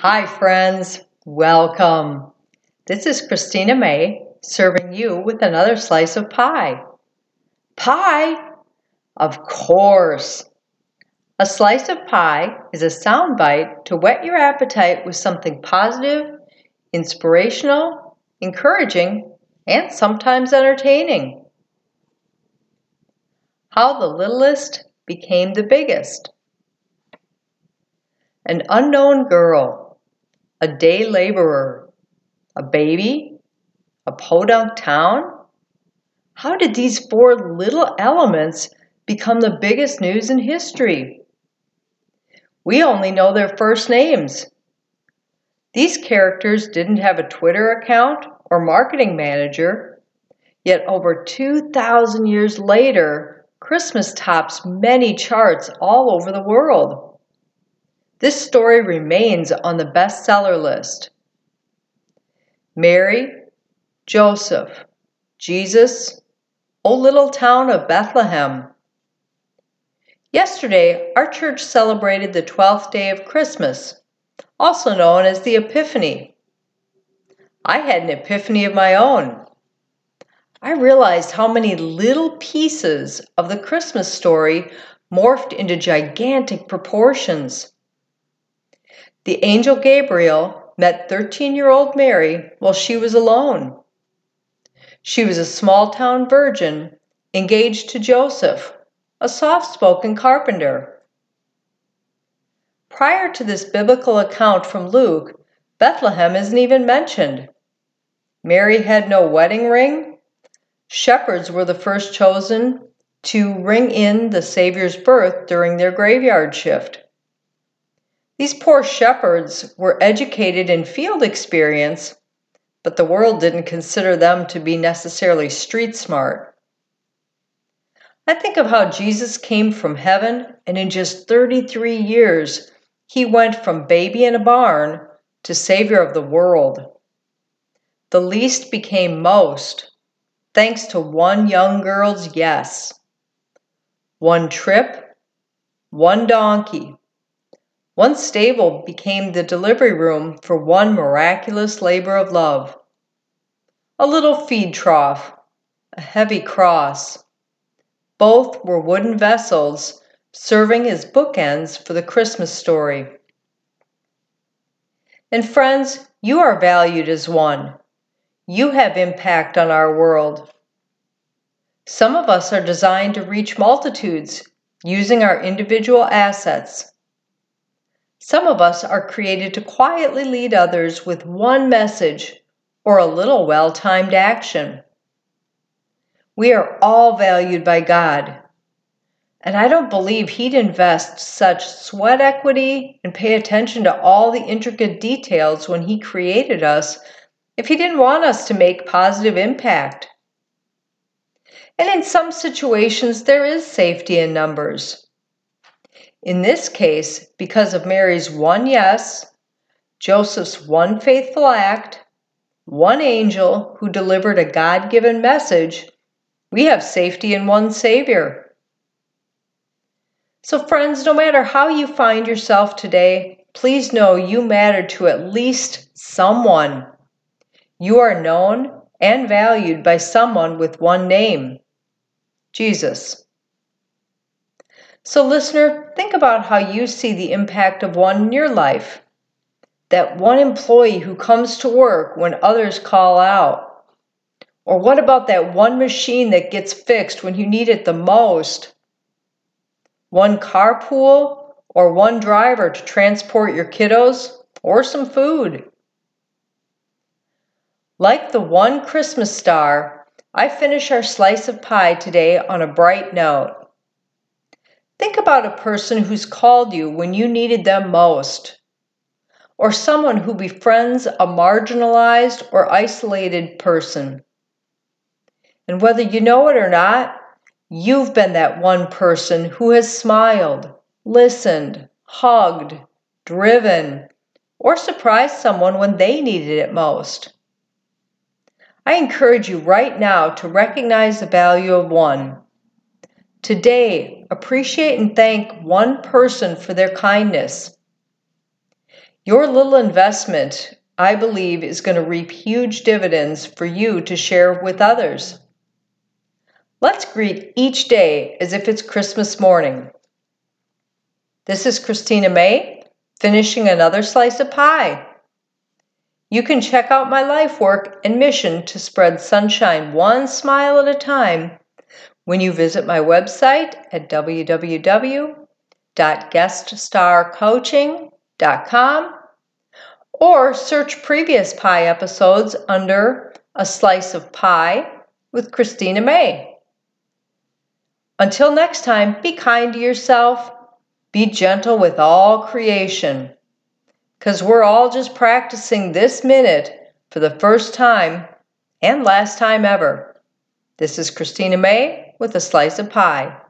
Hi, friends. Welcome. This is Christina May serving you with another slice of pie. Pie? Of course. A slice of pie is a soundbite to whet your appetite with something positive, inspirational, encouraging, and sometimes entertaining. How the littlest became the biggest. An unknown girl, a day laborer, a baby, a podunk town? How did these four little elements become the biggest news in history? We only know their first names. These characters didn't have a Twitter account or marketing manager, yet over 2,000 years later, Christmas tops many charts all over the world. This story remains on the bestseller list. Mary, Joseph, Jesus, O little town of Bethlehem. Yesterday, our church celebrated the 12th day of Christmas, also known as the Epiphany. I had an epiphany of my own. I realized how many little pieces of the Christmas story morphed into gigantic proportions. The angel Gabriel met 13 year old Mary while she was alone. She was a small town virgin engaged to Joseph, a soft spoken carpenter. Prior to this biblical account from Luke, Bethlehem isn't even mentioned. Mary had no wedding ring. Shepherds were the first chosen to ring in the Savior's birth during their graveyard shift. These poor shepherds were educated in field experience, but the world didn't consider them to be necessarily street smart. I think of how Jesus came from heaven, and in just 33 years, he went from baby in a barn to Savior of the world. The least became most, thanks to one young girl's yes. One trip, one donkey, one stable became the delivery room for one miraculous labor of love. A little feed trough, a heavy cross. Both were wooden vessels serving as bookends for the Christmas story. And friends, you are valued as one. You have impact on our world. Some of us are designed to reach multitudes using our individual assets. Some of us are created to quietly lead others with one message or a little well timed action. We are all valued by God. And I don't believe He'd invest such sweat equity and pay attention to all the intricate details when He created us if He didn't want us to make positive impact. And in some situations, there is safety in numbers. In this case, because of Mary's one yes, Joseph's one faithful act, one angel who delivered a God given message, we have safety in one Savior. So, friends, no matter how you find yourself today, please know you matter to at least someone. You are known and valued by someone with one name Jesus. So, listener, think about how you see the impact of one in your life that one employee who comes to work when others call out? Or what about that one machine that gets fixed when you need it the most? One carpool or one driver to transport your kiddos or some food? Like the one Christmas star, I finish our slice of pie today on a bright note. Think about a person who's called you when you needed them most or someone who befriends a marginalized or isolated person. And whether you know it or not, you've been that one person who has smiled, listened, hugged, driven, or surprised someone when they needed it most. I encourage you right now to recognize the value of one. Today, appreciate and thank one person for their kindness Your little investment, I believe, is going to reap huge dividends for you to share with others. Let's greet each day as if it's Christmas morning. This is Christina May, finishing another slice of pie. You can check out my life work and mission to spread sunshine one smile at a time when you visit my website at www.gueststarcoaching.com or search previous pie episodes under A Slice of Pie with Christina May. Until next time, be kind to yourself, be gentle with all creation, because we're all just practicing this minute for the first time and last time ever. This is Christina May with a slice of pie.